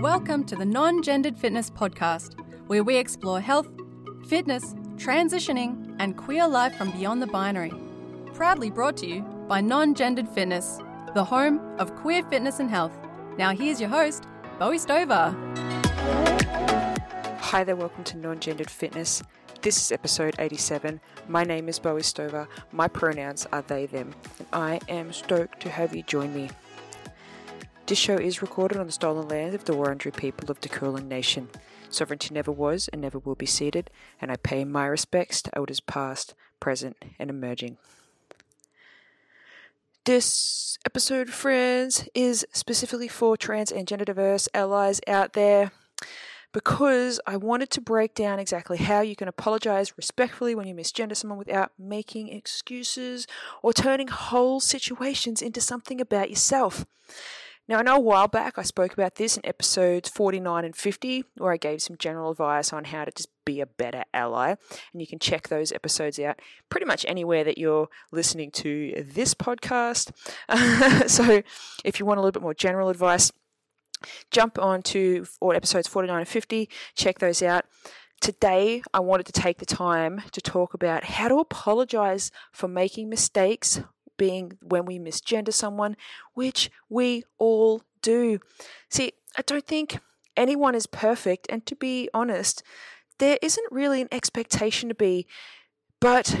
Welcome to the Non Gendered Fitness Podcast, where we explore health, fitness, transitioning, and queer life from beyond the binary. Proudly brought to you by Non Gendered Fitness, the home of queer fitness and health. Now, here's your host, Bowie Stover. Hi there, welcome to Non Gendered Fitness. This is episode 87. My name is Bowie Stover. My pronouns are they, them, and I am stoked to have you join me. This show is recorded on the stolen land of the Wurundjeri people of the Kulin Nation. Sovereignty never was and never will be ceded, and I pay my respects to elders past, present, and emerging. This episode, friends, is specifically for trans and gender diverse allies out there because I wanted to break down exactly how you can apologize respectfully when you misgender someone without making excuses or turning whole situations into something about yourself. Now, I know a while back I spoke about this in episodes 49 and 50, where I gave some general advice on how to just be a better ally. And you can check those episodes out pretty much anywhere that you're listening to this podcast. so, if you want a little bit more general advice, jump on to or episodes 49 and 50, check those out. Today, I wanted to take the time to talk about how to apologize for making mistakes being when we misgender someone, which we all do. See, I don't think anyone is perfect, and to be honest, there isn't really an expectation to be, but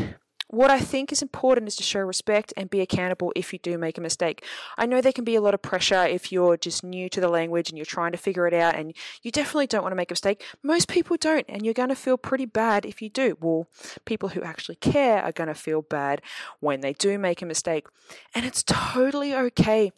what I think is important is to show respect and be accountable if you do make a mistake. I know there can be a lot of pressure if you're just new to the language and you're trying to figure it out, and you definitely don't want to make a mistake. Most people don't, and you're going to feel pretty bad if you do. Well, people who actually care are going to feel bad when they do make a mistake, and it's totally okay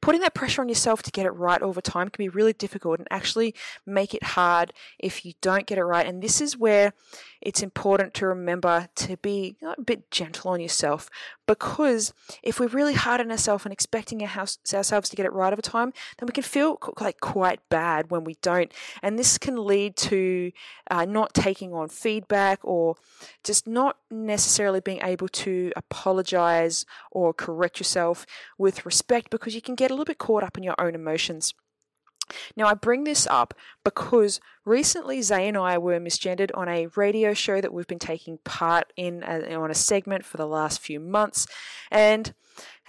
Putting that pressure on yourself to get it right the time can be really difficult and actually make it hard if you don't get it right. And this is where it's important to remember to be a bit gentle on yourself because if we're really hard on ourselves and expecting ourselves to get it right over time, then we can feel like quite bad when we don't. And this can lead to uh, not taking on feedback or just not necessarily being able to apologize or correct yourself with respect because you can get a little bit caught up in your own emotions. Now, I bring this up because recently Zay and I were misgendered on a radio show that we've been taking part in uh, on a segment for the last few months. And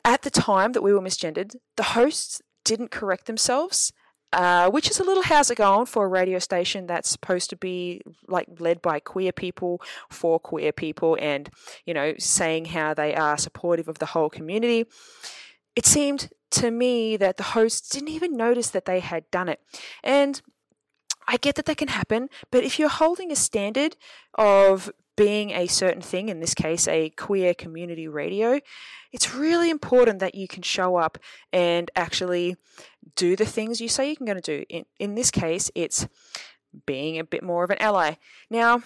at the time that we were misgendered, the hosts didn't correct themselves. Uh, which is a little how's it going for a radio station that's supposed to be like led by queer people for queer people and you know saying how they are supportive of the whole community it seemed to me that the hosts didn't even notice that they had done it. And I get that that can happen, but if you're holding a standard of being a certain thing, in this case, a queer community radio, it's really important that you can show up and actually do the things you say you're going to do. In, in this case, it's being a bit more of an ally. Now,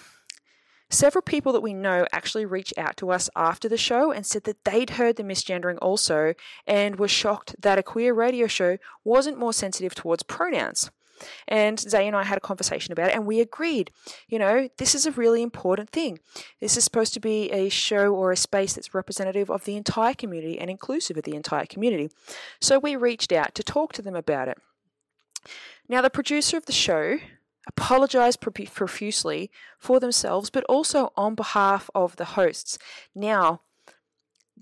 Several people that we know actually reached out to us after the show and said that they'd heard the misgendering also and were shocked that a queer radio show wasn't more sensitive towards pronouns. And Zay and I had a conversation about it, and we agreed, you know, this is a really important thing. This is supposed to be a show or a space that's representative of the entire community and inclusive of the entire community. So we reached out to talk to them about it. Now, the producer of the show apologize profusely for themselves, but also on behalf of the hosts. Now,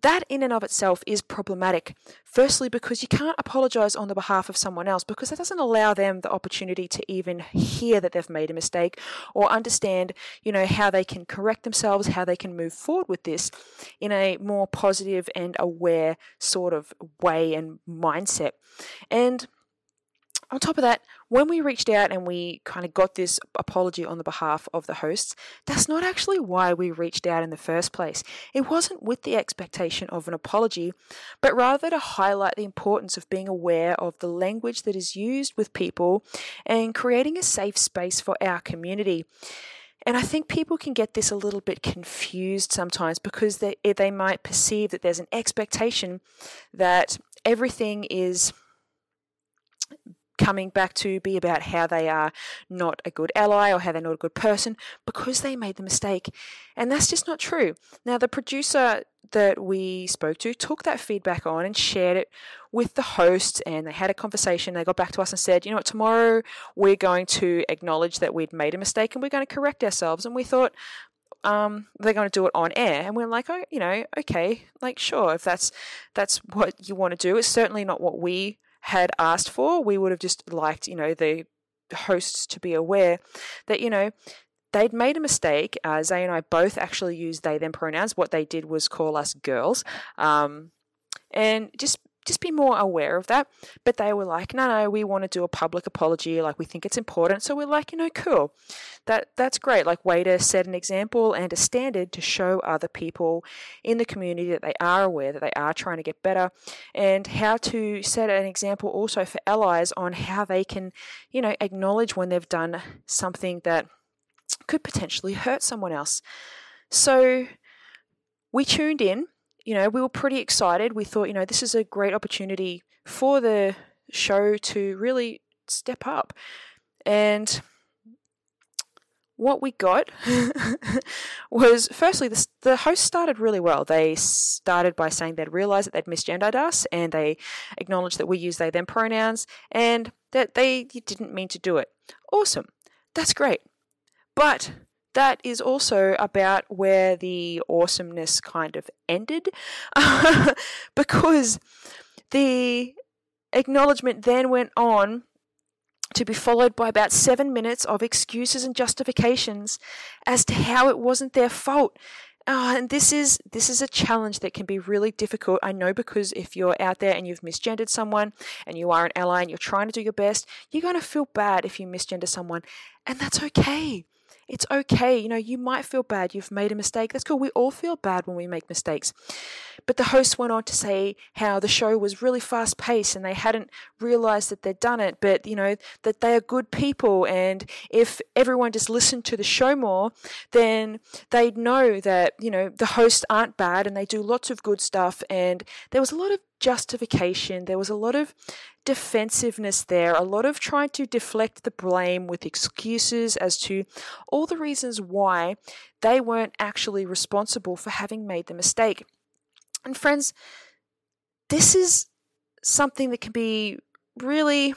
that in and of itself is problematic. Firstly, because you can't apologize on the behalf of someone else because that doesn't allow them the opportunity to even hear that they've made a mistake or understand, you know, how they can correct themselves, how they can move forward with this in a more positive and aware sort of way and mindset. And on top of that, when we reached out and we kind of got this apology on the behalf of the hosts, that's not actually why we reached out in the first place. It wasn't with the expectation of an apology, but rather to highlight the importance of being aware of the language that is used with people and creating a safe space for our community. And I think people can get this a little bit confused sometimes because they, eh, they might perceive that there's an expectation that everything is coming back to be about how they are not a good ally or how they're not a good person because they made the mistake. And that's just not true. Now, the producer that we spoke to took that feedback on and shared it with the host and they had a conversation. They got back to us and said, you know what, tomorrow we're going to acknowledge that we'd made a mistake and we're going to correct ourselves. And we thought, um, they're going to do it on air, and we're like, oh, you know, okay, like sure, if that's that's what you want to do, it's certainly not what we had asked for. We would have just liked, you know, the hosts to be aware that you know they'd made a mistake. Uh, Zay and I both actually used they them pronouns. What they did was call us girls, um, and just just be more aware of that. But they were like, no, no, we want to do a public apology. Like we think it's important. So we're like, you know, cool. That that's great. Like way to set an example and a standard to show other people in the community that they are aware that they are trying to get better, and how to set an example also for allies on how they can, you know, acknowledge when they've done something that could potentially hurt someone else. So we tuned in you know, we were pretty excited. We thought, you know, this is a great opportunity for the show to really step up. And what we got was firstly the, the host started really well they started by saying they'd realized that they'd misgendered us and they acknowledged that we use they them pronouns and that they didn't mean to do it awesome that's great but that is also about where the awesomeness kind of ended because the acknowledgement then went on to be followed by about seven minutes of excuses and justifications as to how it wasn't their fault. Uh, and this is this is a challenge that can be really difficult. I know because if you're out there and you've misgendered someone and you are an ally and you're trying to do your best, you're going to feel bad if you misgender someone, and that's okay. It's okay. You know, you might feel bad. You've made a mistake. That's cool. We all feel bad when we make mistakes. But the host went on to say how the show was really fast paced and they hadn't realized that they'd done it, but, you know, that they are good people. And if everyone just listened to the show more, then they'd know that, you know, the hosts aren't bad and they do lots of good stuff. And there was a lot of justification. There was a lot of defensiveness there, a lot of trying to deflect the blame with excuses as to all the reasons why they weren't actually responsible for having made the mistake. And friends, this is something that can be really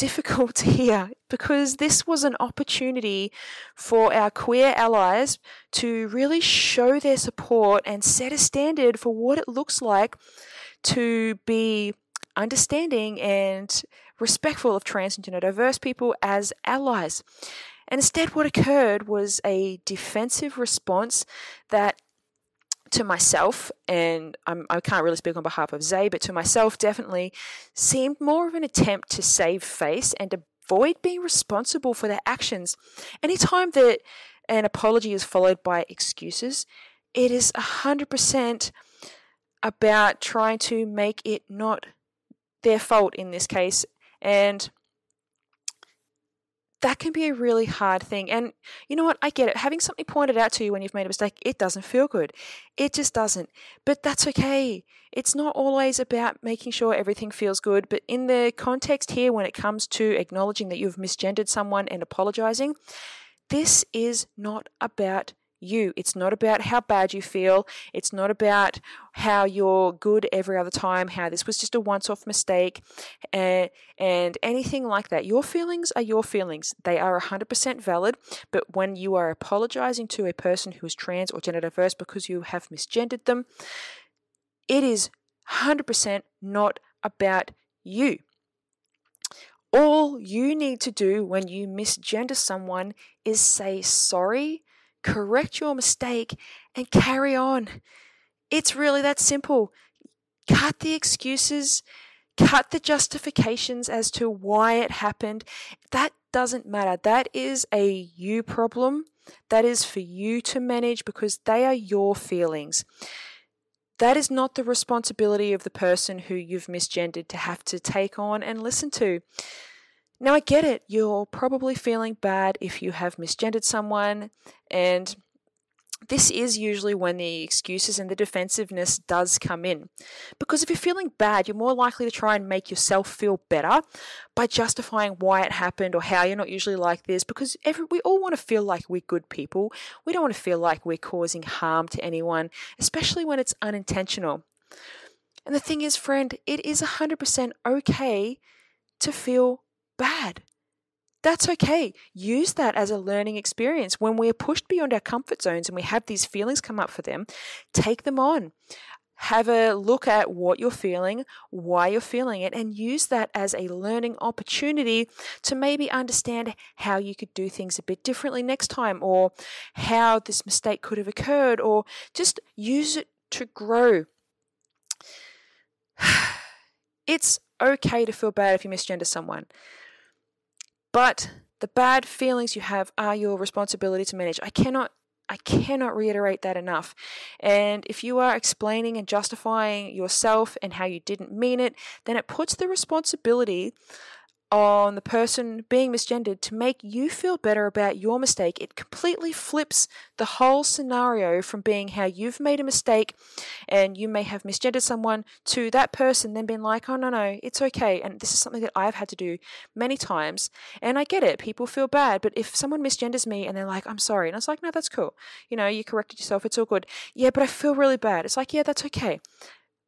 difficult hear because this was an opportunity for our queer allies to really show their support and set a standard for what it looks like to be understanding and respectful of trans and gender diverse people as allies. And instead, what occurred was a defensive response that to myself, and I'm, I can not really speak on behalf of Zay, but to myself definitely seemed more of an attempt to save face and avoid being responsible for their actions. Anytime that an apology is followed by excuses, it is 100% about trying to make it not their fault in this case. And that can be a really hard thing. And you know what? I get it. Having something pointed out to you when you've made a mistake, it doesn't feel good. It just doesn't. But that's okay. It's not always about making sure everything feels good. But in the context here, when it comes to acknowledging that you've misgendered someone and apologizing, this is not about you. It's not about how bad you feel. It's not about how you're good every other time, how this was just a once off mistake, and, and anything like that. Your feelings are your feelings. They are 100% valid. But when you are apologizing to a person who is trans or gender diverse because you have misgendered them, it is 100% not about you. All you need to do when you misgender someone is say sorry correct your mistake, and carry on. It's really that simple. Cut the excuses, cut the justifications as to why it happened. That doesn't matter. That is a you problem. That is for you to manage because they are your feelings. That is not the responsibility of the person who you've misgendered to have to take on and listen to. Now, I get it. You're probably feeling bad if you have misgendered someone, and this is usually when the excuses and the defensiveness does come in. Because if you're feeling bad, you're more likely to try and make yourself feel better by justifying why it happened or how you're not usually like this. Because every, we all want to feel like we're good people. We don't want to feel like we're causing harm to anyone, especially when it's unintentional. And the thing is, friend, it is 100% okay to feel bad. That's okay. Use that as a learning experience. When we're pushed beyond our comfort zones and we have these feelings come up for them, take them on. Have a look at what you're feeling, why you're feeling it, and use that as a learning opportunity to maybe understand how you could do things a bit differently next time, or how this mistake could have occurred, or just use it to grow. It's okay to feel bad if you misgender someone. But the bad feelings you have are your responsibility to manage. I cannot I cannot reiterate that enough. And if you are explaining and justifying yourself and how you didn't mean it, then it puts the responsibility on the person being misgendered to make you feel better about your mistake. It completely flips the whole scenario from being how you've made a mistake and you may have misgendered someone to that person then being like, oh, no, no, it's okay. And this is something that I've had to do many times. And I get it. People feel bad. But if someone misgenders me and they're like, I'm sorry. And I was like, no, that's cool. You know, you corrected yourself. It's all good. Yeah, but I feel really bad. It's like, yeah, that's okay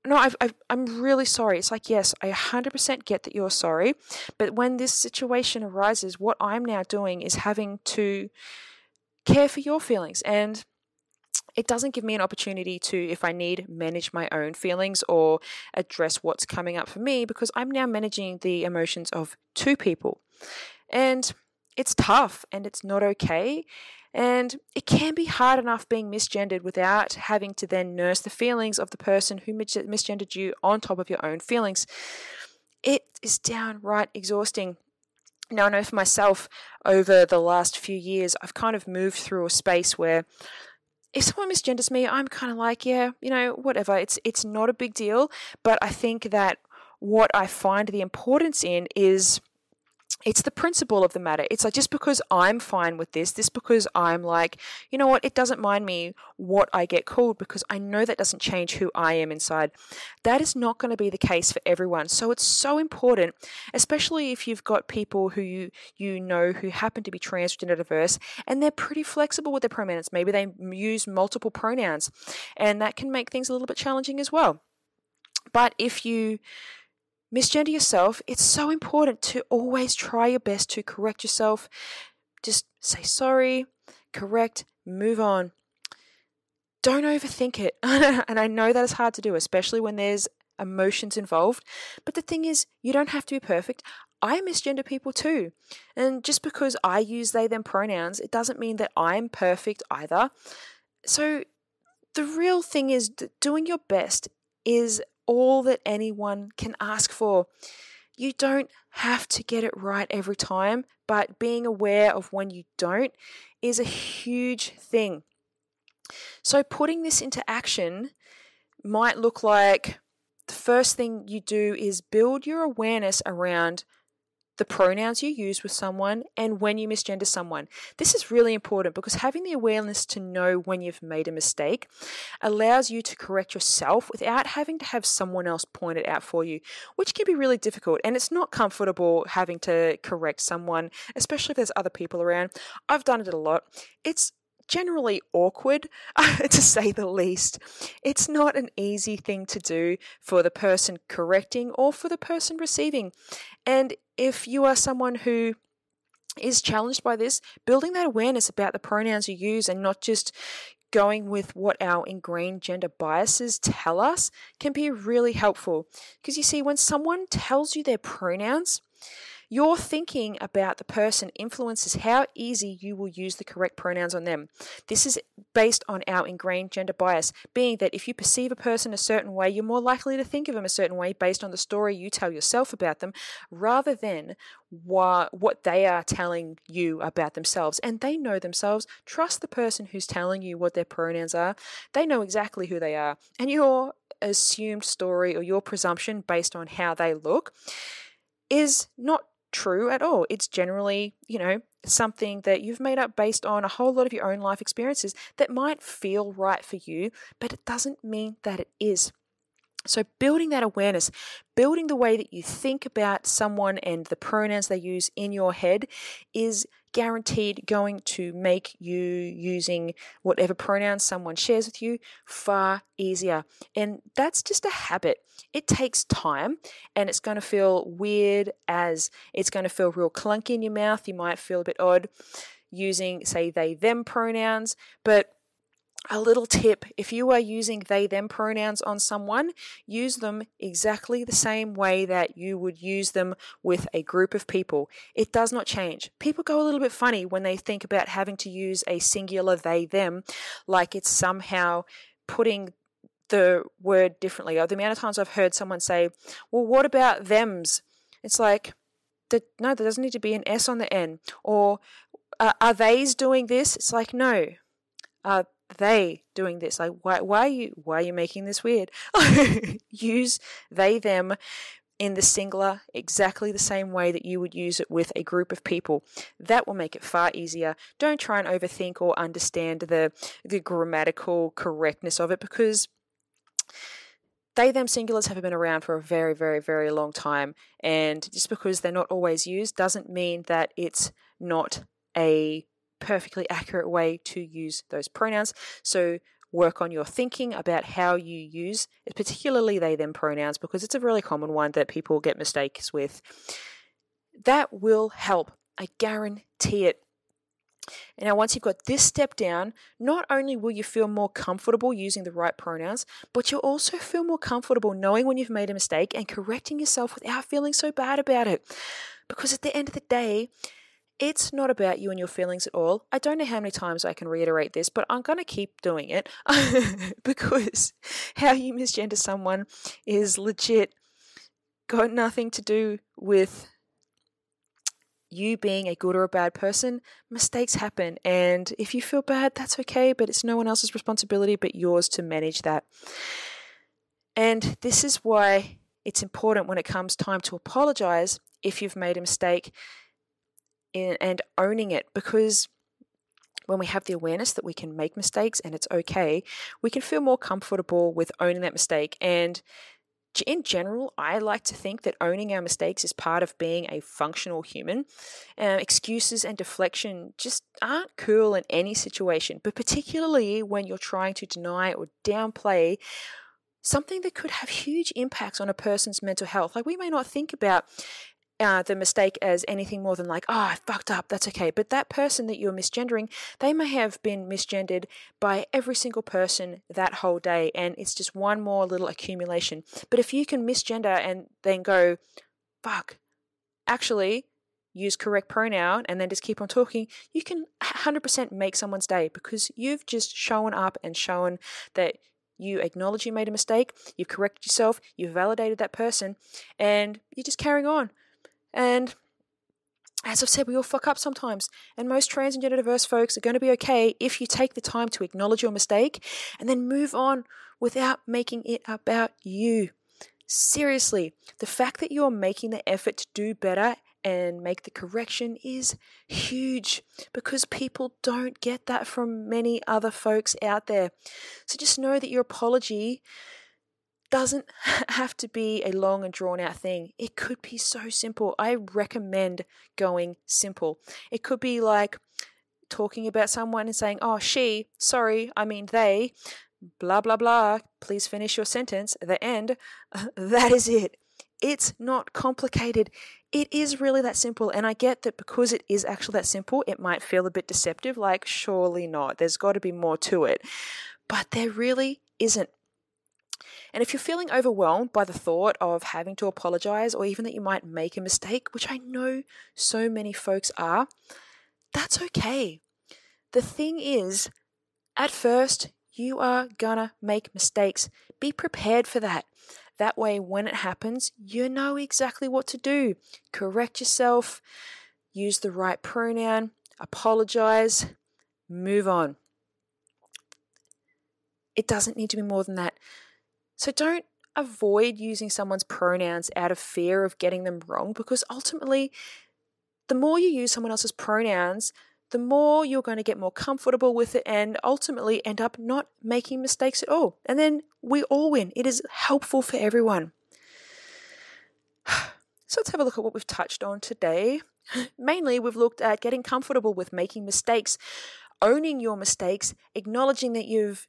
no, I've, i am really sorry. It's like, yes, I 100% get that you're sorry. But when this situation arises, what I'm now doing is having to care for your feelings. And it doesn't give me an opportunity to, if I need, manage my own feelings or address what's coming up for me because I'm now managing the emotions of two people. And it's tough and it's not okay. And it can be hard enough being misgendered without having to then nurse the feelings of the person who misgendered you on top of your own feelings. It is downright exhausting. Now, I know for myself, over the last few years, I've kind of moved through a space where if someone misgenders me, I'm kind of like, yeah, you know, whatever. It's it's not a big deal. But I think that what I find the importance in is it's the principle of the matter. It's like just because I'm fine with this, this because I'm like, you know what, it doesn't mind me what I get called because I know that doesn't change who I am inside. That is not going to be the case for everyone. So it's so important, especially if you've got people who you, you know who happen to be transgender diverse and they're pretty flexible with their pronouns. Maybe they use multiple pronouns and that can make things a little bit challenging as well. But if you misgender yourself, it's so important to always try your best to correct yourself. Just say sorry, correct, move on. Don't overthink it. and I know that is hard to do, especially when there's emotions involved. But the thing is, you don't have to be perfect. I misgender people too. And just because I use they them pronouns, it doesn't mean that I'm perfect either. So the real thing is doing your best is all that anyone can ask for. You don't have to get it right every time, but being aware of when you don't is a huge thing. So, putting this into action might look like the first thing you do is build your awareness around the pronouns you use with someone, and when you misgender someone. This is really important because having the awareness to know when you've made a mistake allows you to correct yourself without having to have someone else point it out for you, which can be really difficult. And it's not comfortable having to correct someone, especially if there's other people around. I've done it a lot. It's generally awkward, to say the least. It's not an easy thing to do for the person correcting or for the person receiving. And if you are someone who is challenged by this, building that awareness about the pronouns you use and not just going with what our ingrained gender biases tell us can be really helpful. Because you see, when someone tells you their pronouns, your thinking about the person influences how easy you will use the correct pronouns on them. This is based on our ingrained gender bias, being that if you perceive a person a certain way, you're more likely to think of them a certain way based on the story you tell yourself about them rather than what, they are telling you about themselves. And they know themselves. Trust the person who's telling you what their pronouns are. They know exactly who they are. And your assumed story or your presumption based on how they look is not true at all. It's generally, you know, something that you've made up based on a whole lot of your own life experiences that might feel right for you, but it doesn't mean that it is. So, building that awareness, building the way that you think about someone and the pronouns they use in your head is guaranteed going to make you using whatever pronouns someone shares with you far easier. And that's just a habit. It takes time and it's going to feel weird as it's going to feel real clunky in your mouth. You might feel a bit odd using, say, they, them pronouns, but a little tip if you are using they them pronouns on someone, use them exactly the same way that you would use them with a group of people. It does not change. People go a little bit funny when they think about having to use a singular they them, like it's somehow putting the word differently. Or the amount of times I've heard someone say, Well, what about thems? It's like, no, there doesn't need to be an S on the N. Or are they's doing this? It's like, no. Uh, they doing this? Like why why are you why are you making this weird? Use they them in the singular exactly the same way that you would use it with a group of people. That will make it far easier. Don't try and overthink or understand the the grammatical correctness of it because they them singulars have been around for a very very very long time and just because they're not always used doesn't mean that it's not a perfectly accurate way to use those pronouns. So work on your thinking about how you use, particularly they them pronouns, because it's a really common one that people get mistakes with. That will help. I guarantee it. And now, once you've got this step down, not only will you feel more comfortable using the right pronouns, but you'll also feel more comfortable knowing when you've made a mistake and correcting yourself without feeling so bad about it. Because at the end of the day, it's not about you and your feelings at all. I don't know how many times I can reiterate this, but I'm going to keep doing it because how you misgender someone is legit got nothing to do with you being a good or a bad person. Mistakes happen, and if you feel bad, that's okay, but it's no one else's responsibility but yours to manage that. And this is why it's important when it comes time to apologize if you've made a mistake and owning it because when we have the awareness that we can make mistakes and it's okay, we can feel more comfortable with owning that mistake. And in general, I like to think that owning our mistakes is part of being a functional human. Uh, excuses and deflection just aren't cool in any situation, but particularly when you're trying to deny or downplay something that could have huge impacts on a person's mental health. Like we may not think about uh, the mistake as anything more than like, oh, I fucked up, that's okay. But that person that you're misgendering, they may have been misgendered by every single person that whole day, and it's just one more little accumulation. But if you can misgender and then go, fuck, actually, use correct pronoun and then just keep on talking, you can 100% make someone's day because you've just shown up and shown that you acknowledge you made a mistake, you've corrected yourself, you've validated that person, and you're just carrying on. And as I've said, we all fuck up sometimes. And most trans and gender diverse folks are going to be okay if you take the time to acknowledge your mistake and then move on without making it about you. Seriously, the fact that you're making the effort to do better and make the correction is huge because people don't get that from many other folks out there. So just know that your apology doesn't have to be a long and drawn out thing. It could be so simple. I recommend going simple. It could be like talking about someone and saying, oh, she, sorry, I mean they, blah, blah, blah. Please finish your sentence. The end. that is it. It's not complicated. It is really that simple. And I get that because it is actually that simple, it might feel a bit deceptive, like, surely not. There's got to be more to it. But there really isn't. And if you're feeling overwhelmed by the thought of having to apologize or even that you might make a mistake, which I know so many folks are, that's okay. The thing is, at first, you are gonna make mistakes. Be prepared for that. That way, when it happens, you know exactly what to do. Correct yourself, use the right pronoun, apologize, move on. It doesn't need to be more than that. So don't avoid using someone's pronouns out of fear of getting them wrong because ultimately, the more you use someone else's pronouns, the more you're going to get more comfortable with it and ultimately end up not making mistakes at all. And then we all win. It is helpful for everyone. So let's have a look at what we've touched on today. Mainly, we've looked at getting comfortable with making mistakes, owning your mistakes, acknowledging that you've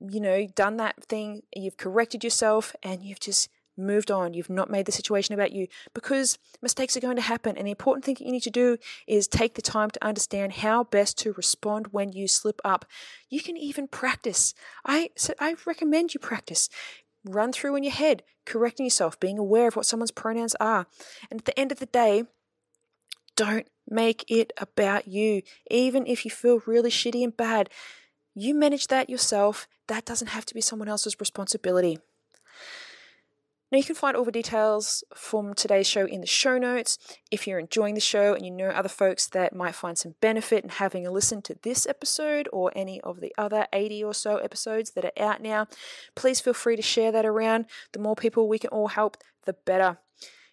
you know, done that thing, you've corrected yourself, and you've just moved on. You've not made the situation about you because mistakes are going to happen. And the important thing you need to do is take the time to understand how best to respond when you slip up. You can even practice. I so I recommend you practice. Run through in your head, correcting yourself, being aware of what someone's pronouns are. And at the end of the day, don't make it about you. Even if you feel really shitty and bad, you manage that yourself. That doesn't have to be someone else's responsibility. Now, you can find all the details from today's show in the show notes. If you're enjoying the show and you know other folks that might find some benefit in having a listen to this episode or any of the other 80 or so episodes that are out now, please feel free to share that around. The more people we can all help, the better.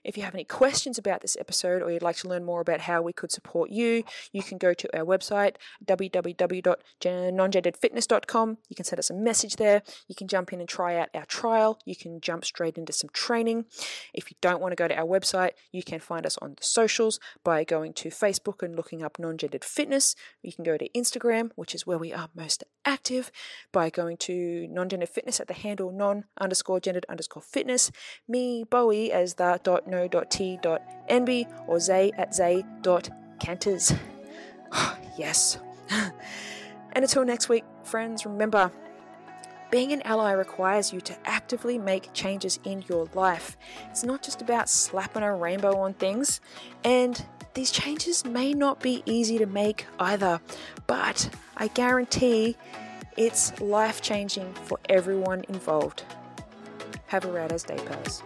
If you have any questions about this episode or you'd like to learn more about how we could support you, you can go to our website, www.nongenderedfitness.com. You can send us a message there. You can jump in and try out our trial. You can jump straight into some training. If you don't want to go to our website, you can find us on the socials by going to Facebook and looking up non-gendered fitness. You can go to Instagram, which is where we are most active, by going to non-gendered fitness at the handle non underscore gendered underscore fitness. Me, Bowie, as the dot no.t.nb or zay at zay.canters. yes. and until next week, friends, remember being an ally requires you to actively make changes in your life. It's not just about slapping a rainbow on things, and these changes may not be easy to make either, but I guarantee it's life changing for everyone involved. Have a rad as day, pals.